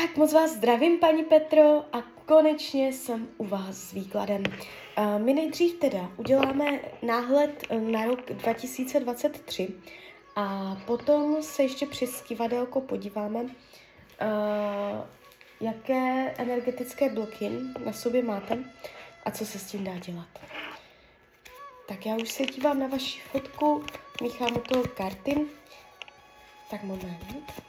Tak moc vás zdravím, paní Petro, a konečně jsem u vás s výkladem. My nejdřív teda uděláme náhled eh, na rok 2023 a potom se ještě přes kivadelko podíváme, uh, jaké energetické bloky na sobě máte a co se s tím dá dělat. Tak já už se dívám na vaši fotku, míchám u toho karty. Tak moment.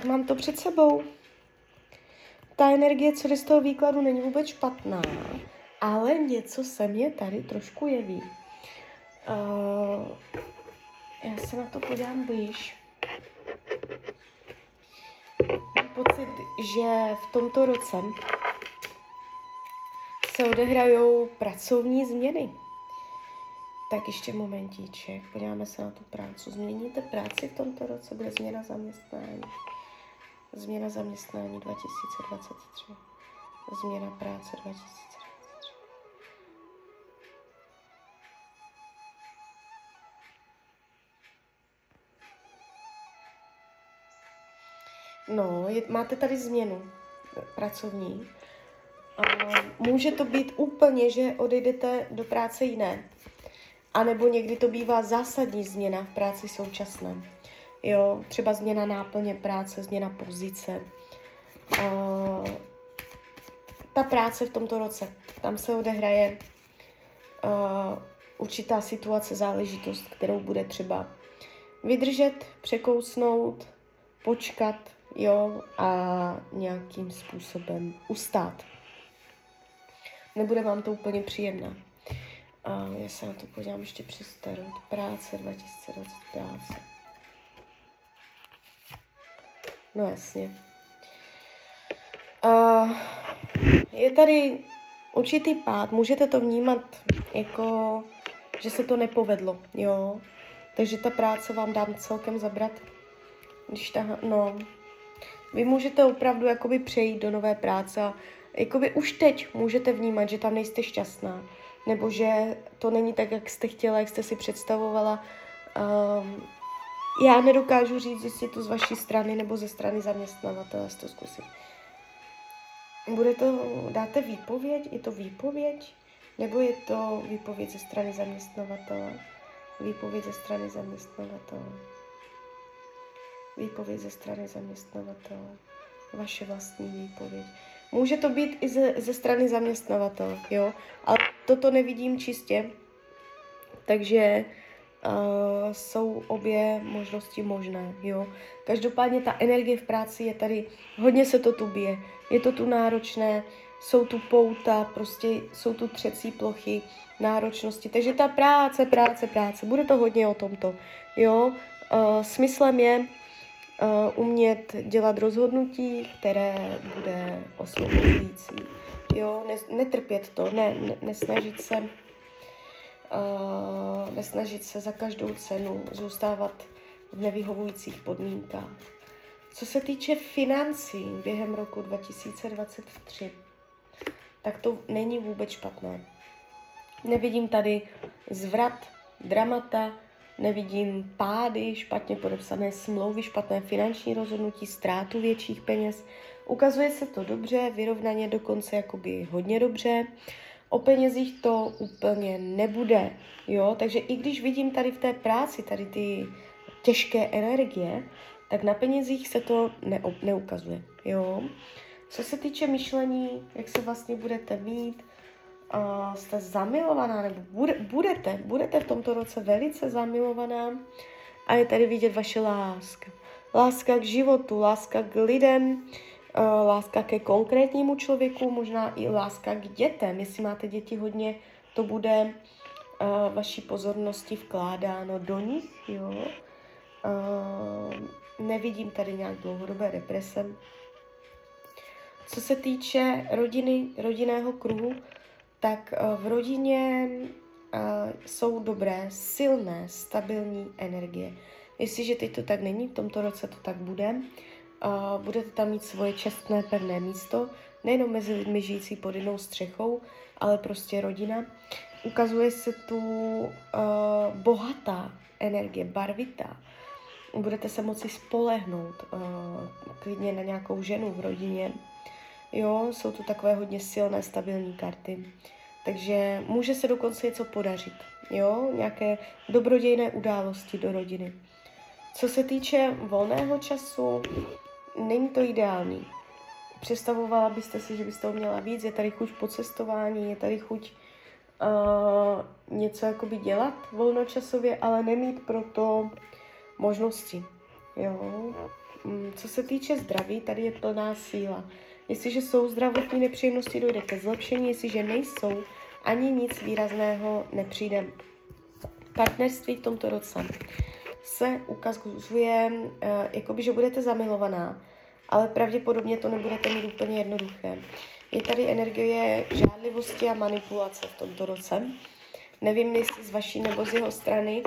Tak mám to před sebou. Ta energie, jde z toho výkladu, není vůbec špatná, ale něco se mě tady trošku jeví. Uh, já se na to podívám blíž. Mám pocit, že v tomto roce se odehrajou pracovní změny. Tak ještě momentíček, podíváme se na tu práci. Změníte práci v tomto roce, bude změna zaměstnání. Změna zaměstnání 2023. Změna práce 2023. No, je, máte tady změnu pracovní. A může to být úplně, že odejdete do práce jiné a nebo někdy to bývá zásadní změna v práci současné. Jo, třeba změna náplně práce, změna pozice. Uh, ta práce v tomto roce, tam se odehraje uh, určitá situace, záležitost, kterou bude třeba vydržet, překousnout, počkat, jo, a nějakým způsobem ustát. Nebude vám to úplně příjemné. A já se na to podívám ještě přes starou práce 2020 práce. No jasně. A je tady určitý pád, můžete to vnímat jako, že se to nepovedlo, jo. Takže ta práce vám dám celkem zabrat. Když ta, no, vy můžete opravdu jakoby přejít do nové práce a jakoby už teď můžete vnímat, že tam nejste šťastná nebo že to není tak, jak jste chtěla, jak jste si představovala. Um, já nedokážu říct, jestli to z vaší strany nebo ze strany zaměstnavatele, to zkusit. Bude to, dáte výpověď? Je to výpověď? Nebo je to výpověď ze strany zaměstnavatele? Výpověď ze strany zaměstnavatele. Výpověď ze strany zaměstnavatele. Vaše vlastní výpověď. Může to být i ze, ze strany zaměstnavatele, jo, ale toto nevidím čistě, takže jsou obě možnosti možné, jo. Každopádně ta energie v práci je tady, hodně se to tu bije, je to tu náročné, jsou tu pouta, prostě jsou tu třecí plochy, náročnosti, takže ta práce, práce, práce, bude to hodně o tomto, jo. Uh, smyslem je uh, umět dělat rozhodnutí, které bude osvobozující. Jo, ne, netrpět to, ne, ne, nesnažit se uh, nesnažit se za každou cenu zůstávat v nevyhovujících podmínkách. Co se týče financí během roku 2023, tak to není vůbec špatné. Nevidím tady zvrat, dramata, nevidím pády, špatně podepsané smlouvy, špatné finanční rozhodnutí, ztrátu větších peněz. Ukazuje se to dobře, vyrovnaně dokonce jakoby hodně dobře. O penězích to úplně nebude, jo, takže i když vidím tady v té práci, tady ty těžké energie, tak na penězích se to ne, neukazuje, jo. Co se týče myšlení, jak se vlastně budete mít, uh, jste zamilovaná, nebo bude, budete, budete v tomto roce velice zamilovaná a je tady vidět vaše láska. Láska k životu, láska k lidem, láska ke konkrétnímu člověku, možná i láska k dětem. Jestli máte děti hodně, to bude uh, vaší pozornosti vkládáno do nich, jo. Uh, nevidím tady nějak dlouhodobé deprese. Co se týče rodiny, rodinného kruhu, tak v rodině jsou dobré, silné, stabilní energie. Jestliže teď to tak není, v tomto roce to tak bude, budete tam mít svoje čestné pevné místo, nejenom mezi lidmi žijící pod jednou střechou, ale prostě rodina. Ukazuje se tu uh, bohatá energie, barvitá. Budete se moci spolehnout uh, klidně na nějakou ženu v rodině. Jo, jsou tu takové hodně silné, stabilní karty. Takže může se dokonce něco podařit. Jo, nějaké dobrodějné události do rodiny. Co se týče volného času, není to ideální. Představovala byste si, že byste ho měla víc, je tady chuť po cestování, je tady chuť uh, něco jakoby dělat volnočasově, ale nemít proto možnosti. Jo. Mm, co se týče zdraví, tady je plná síla. Jestliže jsou zdravotní nepříjemnosti, dojde ke zlepšení, jestliže nejsou, ani nic výrazného nepřijde. Partnerství v tomto roce se ukazuje, uh, jakoby, že budete zamilovaná, ale pravděpodobně to nebudete mít úplně jednoduché. Je tady energie žádlivosti a manipulace v tomto roce. Nevím, jestli z vaší nebo z jeho strany,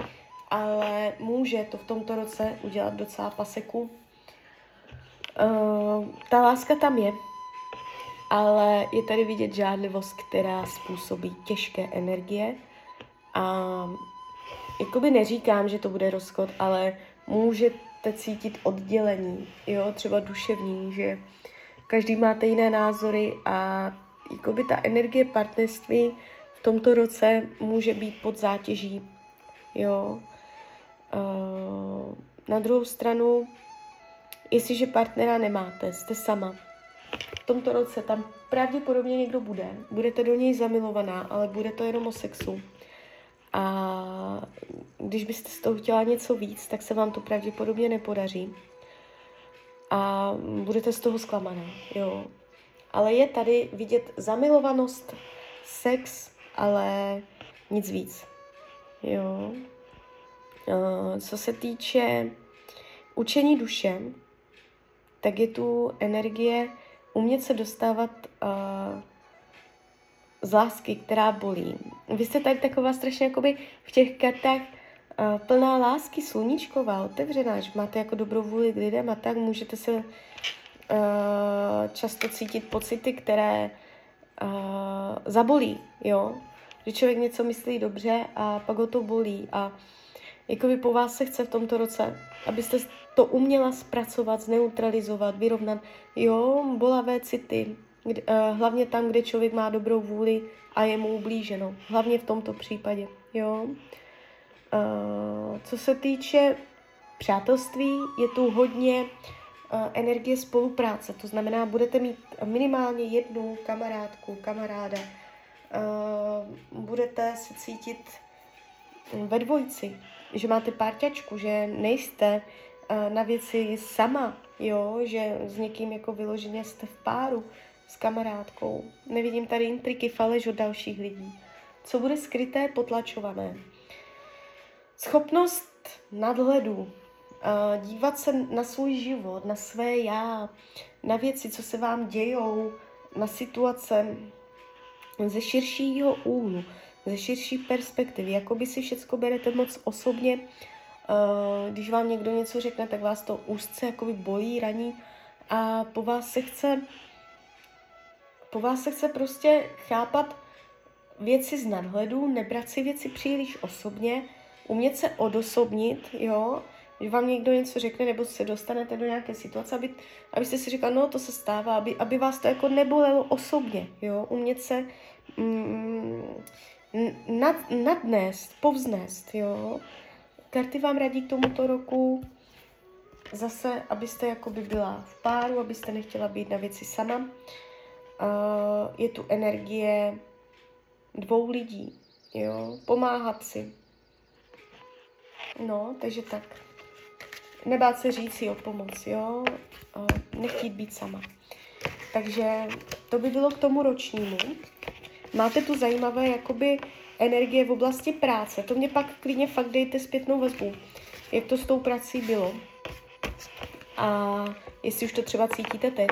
ale může to v tomto roce udělat docela paseku. Uh, ta láska tam je, ale je tady vidět žádlivost, která způsobí těžké energie a jakoby neříkám, že to bude rozchod, ale můžete cítit oddělení, jo, třeba duševní, že každý máte jiné názory a jakoby ta energie partnerství v tomto roce může být pod zátěží, jo. Uh, na druhou stranu, jestliže partnera nemáte, jste sama, v tomto roce tam pravděpodobně někdo bude. Budete do něj zamilovaná, ale bude to jenom o sexu. A když byste z toho chtěla něco víc, tak se vám to pravděpodobně nepodaří. A budete z toho zklamaná, jo. Ale je tady vidět zamilovanost, sex, ale nic víc. Jo. Co se týče učení duše, tak je tu energie umět se dostávat z lásky, která bolí. Vy jste tady taková strašně jakoby v těch kartách uh, plná lásky, sluníčková, otevřená, že máte jako dobrou vůli k lidem a tak můžete se uh, často cítit pocity, které uh, zabolí, jo? Že člověk něco myslí dobře a pak ho to bolí a jakoby po vás se chce v tomto roce, abyste to uměla zpracovat, zneutralizovat, vyrovnat. Jo, bolavé city, kde, uh, hlavně tam, kde člověk má dobrou vůli a je mu ublíženo. Hlavně v tomto případě, jo. Uh, co se týče přátelství, je tu hodně uh, energie spolupráce. To znamená, budete mít minimálně jednu kamarádku, kamaráda. Uh, budete se cítit ve dvojici, že máte párťačku, že nejste na věci sama, jo, že s někým jako vyloženě jste v páru, s kamarádkou. Nevidím tady intriky, faleš od dalších lidí. Co bude skryté, potlačované. Schopnost nadhledu, dívat se na svůj život, na své já, na věci, co se vám dějou, na situace ze širšího úhlu, ze širší perspektivy, jako by si všechno berete moc osobně, když vám někdo něco řekne, tak vás to úzce jakoby bolí, raní a po vás se chce po vás se chce prostě chápat věci z nadhledu, nebrat si věci příliš osobně, umět se odosobnit, jo, když vám někdo něco řekne, nebo se dostanete do nějaké situace, aby, abyste si říkal, no to se stává, aby, aby vás to jako nebolelo osobně, jo, umět se mm, nad, nadnést, povznést, jo. Karty vám radí k tomuto roku zase, abyste jakoby byla v páru, abyste nechtěla být na věci sama. Uh, je tu energie dvou lidí, jo, pomáhat si. No, takže tak. Nebát se říct si o pomoc, jo, nechtít být sama. Takže to by bylo k tomu ročnímu. Máte tu zajímavé jakoby energie v oblasti práce. To mě pak klidně fakt dejte zpětnou vazbu, jak to s tou prací bylo. A jestli už to třeba cítíte teď.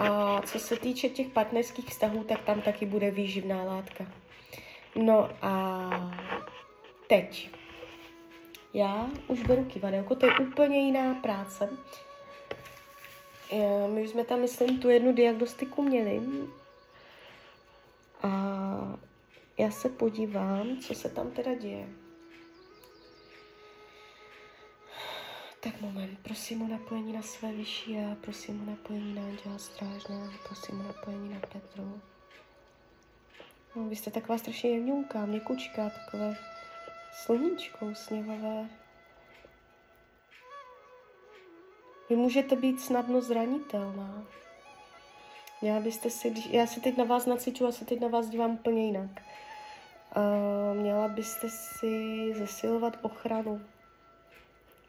A co se týče těch partnerských vztahů, tak tam taky bude výživná látka. No a teď. Já už beru kivadelko, to je úplně jiná práce. My už jsme tam, myslím, tu jednu diagnostiku měli. A já se podívám, co se tam teda děje. Tak moment, prosím o napojení na své vyšší a prosím o napojení na Anděla Strážná, prosím o napojení na Petru. No, vy jste taková strašně jemňunká, měkučka, takové sluníčko usměvavé. Vy můžete být snadno zranitelná. Měla byste si, já se teď na vás naciču a se teď na vás dívám úplně jinak. Uh, měla byste si zesilovat ochranu.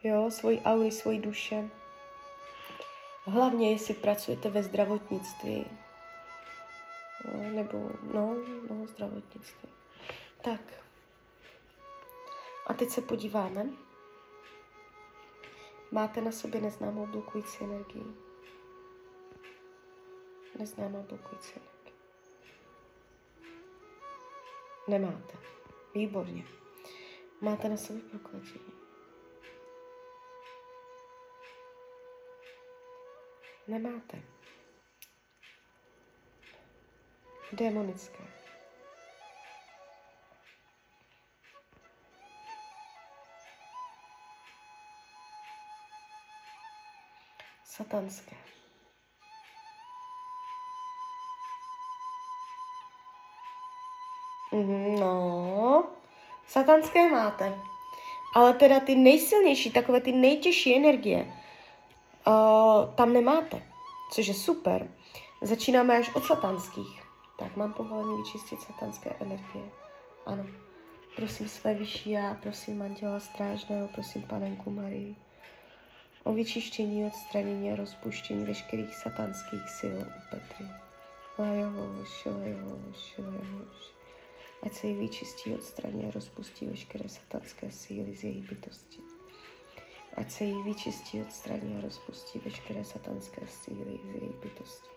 Jo, svoji aury, svoji duše. Hlavně, jestli pracujete ve zdravotnictví. No, nebo, no, no, zdravotnictví. Tak. A teď se podíváme. Máte na sobě neznámou blokující energii. Neznámou blokující energii. Nemáte. Výborně. Máte na sobě prokletí. Nemáte. Démonické. Satanské. Mhm, no, satanské máte. Ale teda ty nejsilnější, takové ty nejtěžší energie, tam nemáte, což je super. Začínáme až od satanských. Tak mám povolení vyčistit satanské energie. Ano. Prosím své vyšší já, prosím Anděla Strážného, prosím Panenku Marii o vyčištění, odstranění a rozpuštění veškerých satanských sil u Petry. Lajohoš, lajohoš, lajohoš. Ať se jí vyčistí, odstraní a rozpustí veškeré satanské síly z její bytosti. Ať se jí vyčistí, odstraní a rozpustí veškeré satanské síly z její bytosti.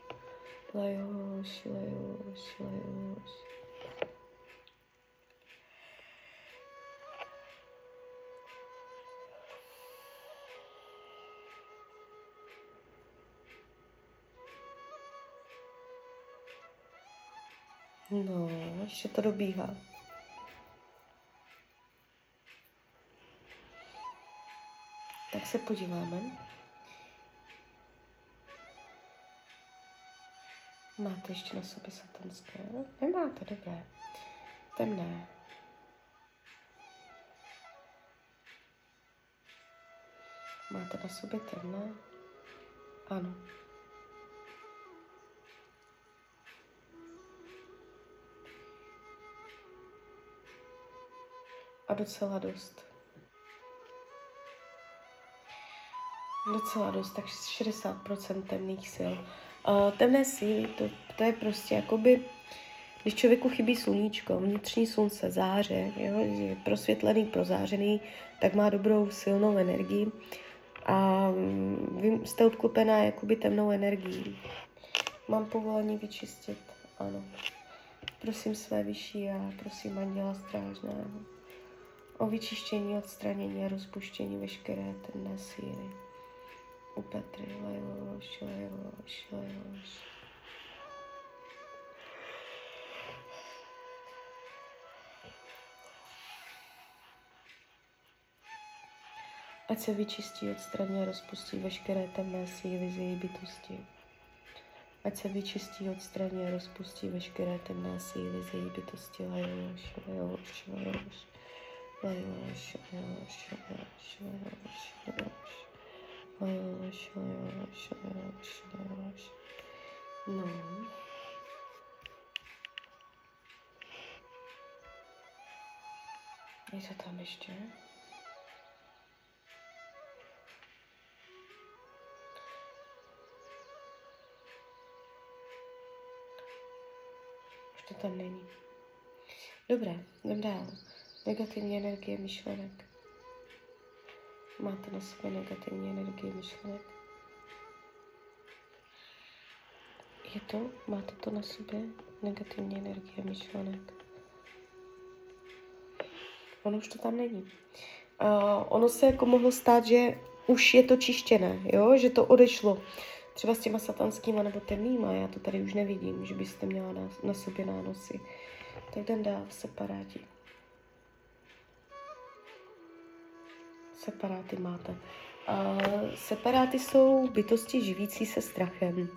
Lajohoš, lajohoš, lajohoš. No, ještě to dobíhá. Tak se podíváme. Máte ještě na sobě satanské? Nemáte, dobré. Temné. Máte na sobě temné? Ano. a docela dost. Docela dost, tak 60% temných sil. Uh, temné síly, to, to je prostě jakoby, když člověku chybí sluníčko, vnitřní slunce, záře, jo, je prosvětlený, prozářený, tak má dobrou silnou energii a mm, vy jste odklopená jakoby temnou energií. Mám povolení vyčistit, ano. Prosím své vyšší a prosím anděla strážného o vyčištění, odstranění a rozpuštění veškeré temné síly. U Petry, lejoš, lejoš, lejoš. Ať se vyčistí, odstraní a rozpustí veškeré temné síly z její bytosti. Ať se vyčistí, odstraní a rozpustí veškeré temné síly z její bytosti. Lejoš, lejoš, lejoš. Lajoš, lajoš, lajoš, lajoš, lajoš. Yavaş yavaş yavaş yavaş yavaş. No. I co tam ještě? Už to tam není. Dobré, jdem dál. Negativní energie. Máte na sebe negativní energie myšlenek. Je to? Máte to na sobě? Negativní energie myšlenek. Ono už to tam není. Uh, ono se jako mohlo stát, že už je to čištěné, jo? že to odešlo. Třeba s těma satanskýma nebo temnýma, já to tady už nevidím, že byste měla na, na sobě nánosy. Tak jdem dál, separáti. Separáty máte. Uh, separáty jsou bytosti živící se strachem.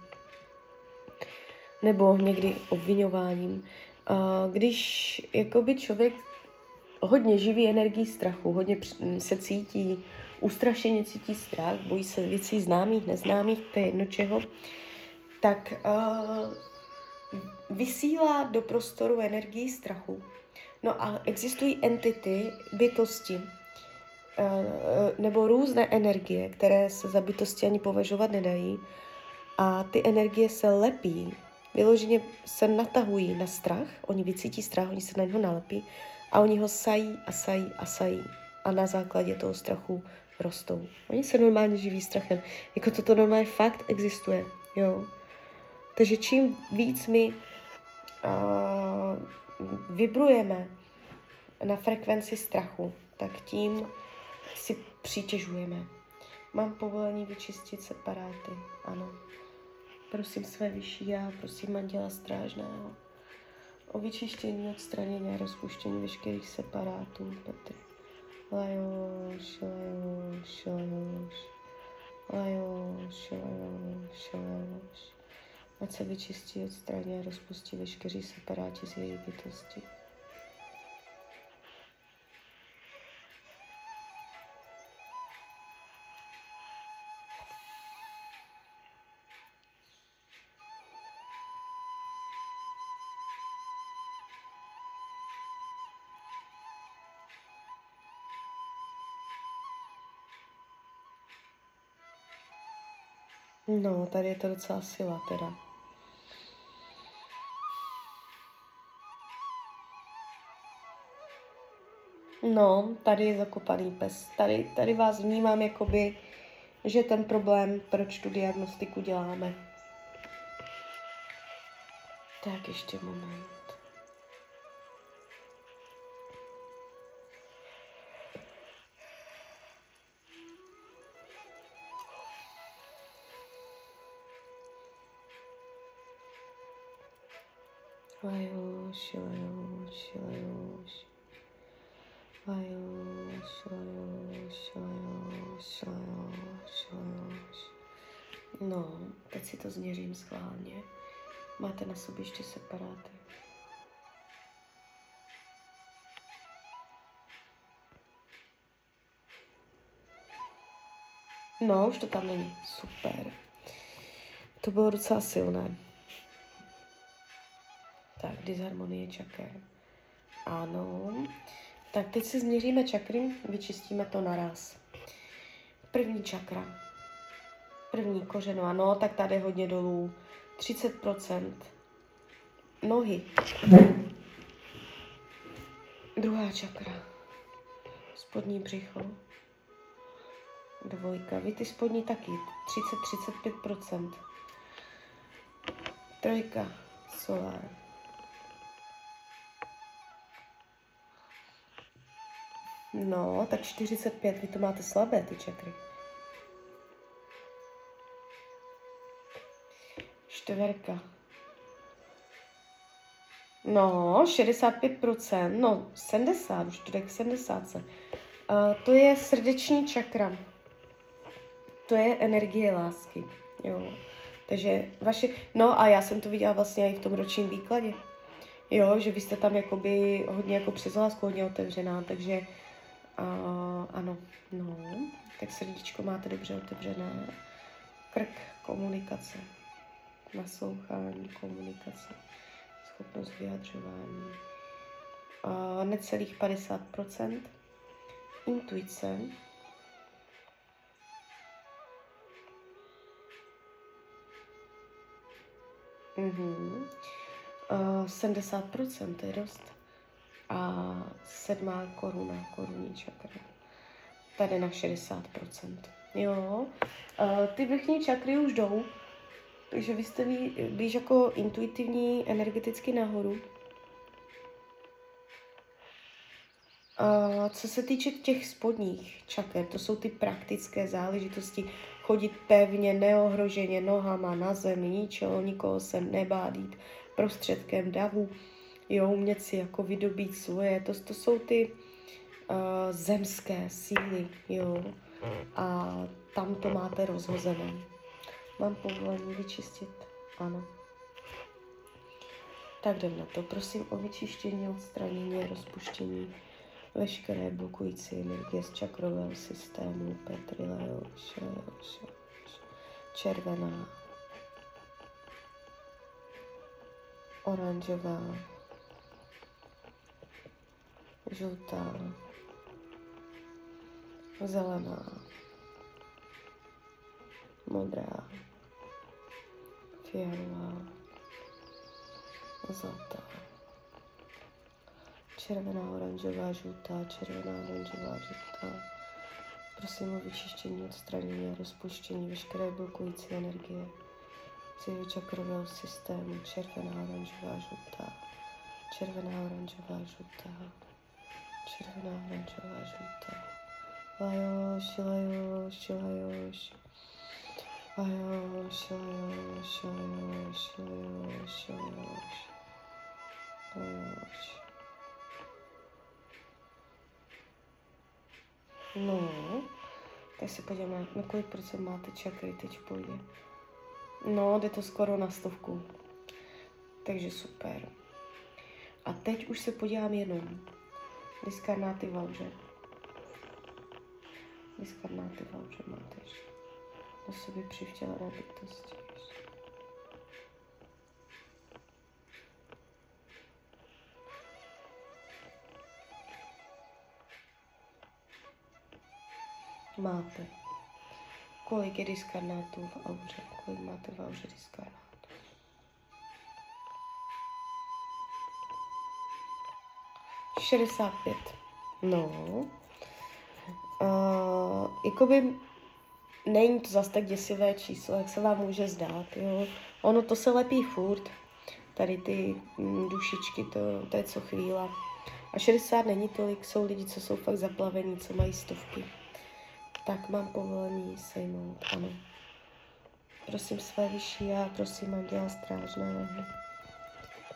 Nebo někdy obvinováním. Uh, když jakoby člověk hodně živí energii strachu, hodně se cítí ustrašeně, cítí strach, bojí se věcí známých, neznámých, to je jedno čeho, tak uh, vysílá do prostoru energii strachu. No a existují entity, bytosti, nebo různé energie, které se za bytosti ani považovat nedají. A ty energie se lepí, vyloženě se natahují na strach, oni vycítí strach, oni se na něho nalepí a oni ho sají a sají a sají. A na základě toho strachu rostou. Oni se normálně živí strachem. Jako toto normálně fakt existuje. Jo. Takže čím víc my uh, vibrujeme na frekvenci strachu, tak tím si přitěžujeme. Mám povolení vyčistit separáty, ano. Prosím své vyšší já, prosím Anděla Strážného o vyčištění, odstranění a rozpuštění veškerých separátů, Petr. Lajoš, lajoš, lajoš, lajoš, lajoš, lajoš. Ať se vyčistí, odstraní a rozpustí veškerý separáti z její bytosti. No, tady je to docela sila teda. No, tady je zakopaný pes. Tady, tady vás vnímám jakoby, že ten problém, proč tu diagnostiku děláme. Tak ještě moment. Lajoš, lajoš, lajoš. Lajoš, lajoš, lajoš, lajoš, lajoš. No, teď si to změřím schválně. Máte na sobě ještě separáty. No, už to tam není. Super. To bylo docela silné. Tak, disharmonie čaker. Ano. Tak teď si změříme čakry, vyčistíme to naraz. První čakra. První kořeno, ano, tak tady hodně dolů. 30%. Nohy. Druhá čakra. Spodní břicho. Dvojka. Vy ty spodní taky. 30-35%. Trojka. Solár. No, tak 45, vy to máte slabé, ty čakry. Čtverka. No, 65%, no 70, už to jde k 70. Uh, to je srdeční čakra. To je energie lásky, jo. Takže vaše, no a já jsem to viděla vlastně i v tom ročním výkladě. Jo, že vy jste tam jakoby hodně jako přes lásku hodně otevřená, takže Uh, ano, no, tak srdíčko máte dobře otevřené. Krk, komunikace, naslouchání, komunikace, schopnost vyjadřování. Uh, necelých 50%. Intuice. Mhm. Uh, 70% je dost. A sedmá koruna, korunní čakra. Tady na 60%. Jo. Ty vrchní čakry už jdou, takže vy jste blíž jako intuitivní energeticky nahoru. Uh, co se týče těch spodních čaker, to jsou ty praktické záležitosti, chodit pevně, neohroženě nohama na zemi, ničeho, nikoho se nebát jít prostředkem davu, jo, umět si jako vydobít svoje, to, to jsou ty uh, zemské síly, jo, a tam to máte rozhozené. Mám povolení vyčistit? Ano. Tak jdem na to. Prosím o vyčištění, odstranění rozpuštění veškeré blokující energie z čakrového systému, Petrileo, červená, oranžová, žlutá, zelená, modrá, fialová, zlatá, červená, oranžová, žlutá, červená, oranžová, žlutá. Prosím o vyčištění, odstranění a rozpuštění veškeré blokující energie z jeho čakrového systému. Červená, oranžová, žlutá, červená, oranžová, žlutá, červená, oranžová, žlutá. Lajoš, lajoš, lajoš. Lajoš, lajoš, lajoš, lajoš, lajoš. Lajoš. No, tak se podíváme, na kolik procent máte čakry teď půjde. No, jde to skoro na stovku. Takže super. A teď už se podívám jenom. Diskarnáty valže. Diskarnáty valže máte ještě. Do sobě přivtělené bytosti. máte? Kolik je diskarnátů v auře? Kolik máte v auře diskarnátů? Šedesát pět. No. Uh, jakoby není to zase tak děsivé číslo, jak se vám může zdát, jo. Ono to se lepí furt, tady ty mm, dušičky, to, to je co chvíla. A 60 není tolik, jsou lidi, co jsou fakt zaplavení, co mají stovky. Tak mám povolení sejmout, ano. Prosím své vyšší a prosím Anděla Strážného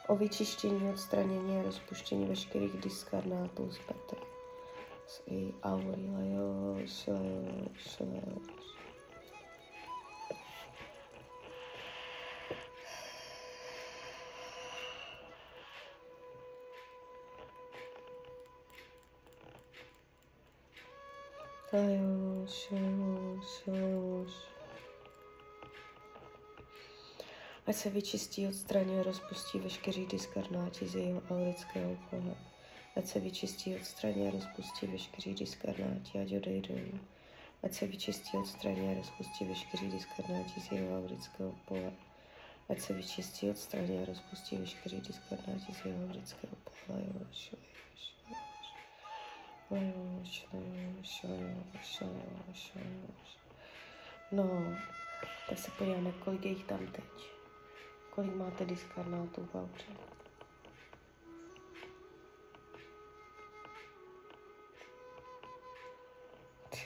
o vyčištění, odstranění a rozpuštění veškerých diskarnátů z Petr. Z i aury, lajoš, lajoš, lajoš. Ať se vyčistí, odstraní a rozpustí veškerý diskarnáti z jeho aurického pole. Ať se vyčistí, odstraní a rozpustí veškerý diskarnáti, ať odejdou. Ať se vyčistí, odstraní a rozpustí veškerý diskarnáti z jeho aurického pole. Ať se vyčistí, odstraní a rozpustí veškerý diskarnáti z jeho aurického pole. No, tak se podíváme, kolik je jich tam teď. Kolik máte diskarnátů v autě.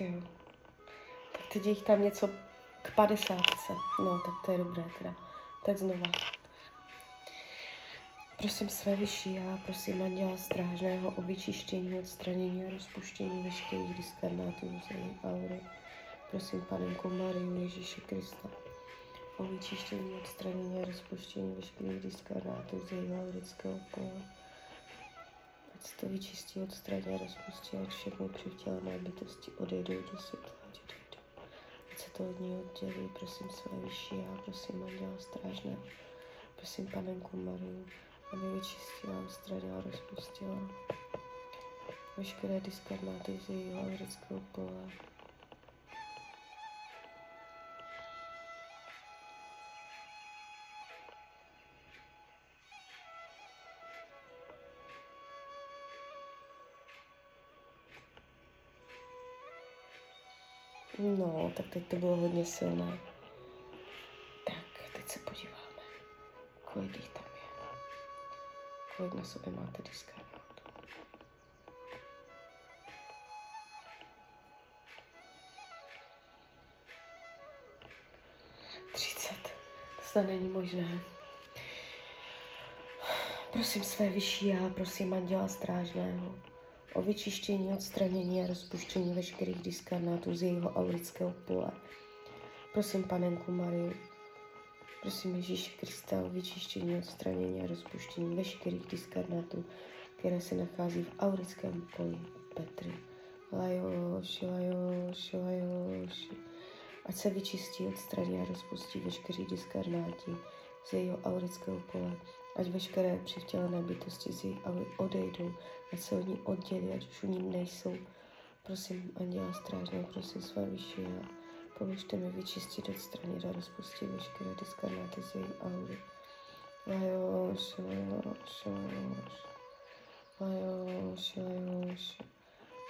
Jo. Tak teď jich tam něco k 50. No, tak to je dobré teda. Tak znova. Prosím své vyšší já, prosím Anděla Strážného o vyčištění, odstranění a rozpuštění veškerých diskarnátů z aury. Prosím Panenku Mariu Ježíše Krista o vyčištění, odstranění a rozpuštění veškerých diskarnátů z jejího aurického pole. Ať se to vyčistí, odstraní a rozpustí, ať všechny přivtělené bytosti odejdou do světla, ať odejdou. Ať se to od ní oddělí, prosím své vyšší já, prosím Anděla Strážného, prosím Panenku Mariu, aby vyčistila, odstranila, rozpustila veškeré diskarnáty z jejího anglického pole. No, tak teď to bylo hodně silné. Tak, teď se podíváme, kolik jich tam je. Kolik na sobě máte. Třicet. To není možné. Prosím své vyšší já, prosím Anděla Strážného o vyčištění, odstranění a rozpuštění veškerých diskarnátů z jejího aurického pole. Prosím panenku Marii, prosím Ježíše Krista o vyčištění, odstranění a rozpuštění veškerých diskarnátů, které se nachází v aurickém poli Petry. Lajoši, lajoši, lajoši. Ať se vyčistí, odstraní a rozpustí veškerý diskarnáti z jejího aurického pole ať veškeré přivtělené bytosti z její odejdou, ať se od ní oddělí, ať už u ní nejsou. Prosím, Anděla Strážného, prosím své vyšší a pomožte mi vyčistit, odstranit a rozpustit veškeré diskarnáty z její aury. Lajoš, lajoš, lajoš, lajoš, lajoš,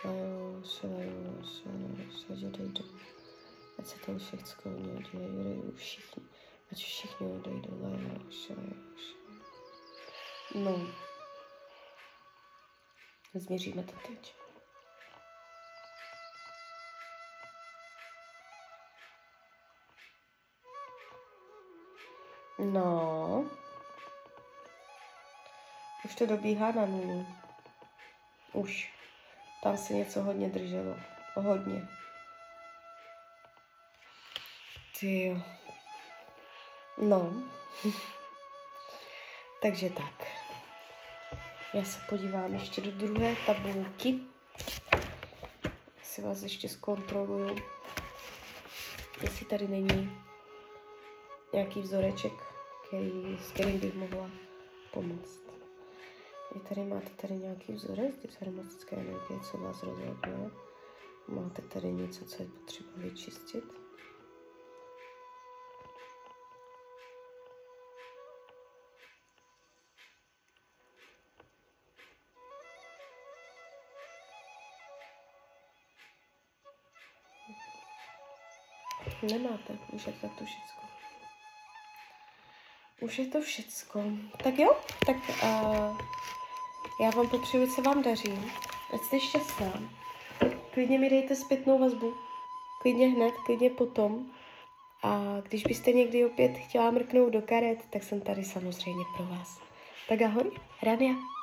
lajoš, lajoš, lajoš, ať. Ať se to všechno oddělí, odejdou všichni, ať všichni odejdou, lajoš, lajoš. No. Změříme to teď. No. Už to dobíhá na nulu. Už. Tam se něco hodně drželo. Hodně. Ty jo. No. Takže tak. Já se podívám ještě do druhé tabulky. Si vás ještě zkontroluju, jestli tady není nějaký vzoreček, který, s kterým bych mohla pomoct. Vy tady máte tady nějaký vzorec dysharmonické energie, co vás rozhoduje. Máte tady něco, co je potřeba vyčistit. Nemáte, už je to všecko. Už je to všecko. Tak jo, tak uh, já vám popřeju, co vám daří. Ať jste šťastná. Klidně mi dejte zpětnou vazbu. Klidně hned, klidně potom. A když byste někdy opět chtěla mrknout do karet, tak jsem tady samozřejmě pro vás. Tak ahoj, Rania.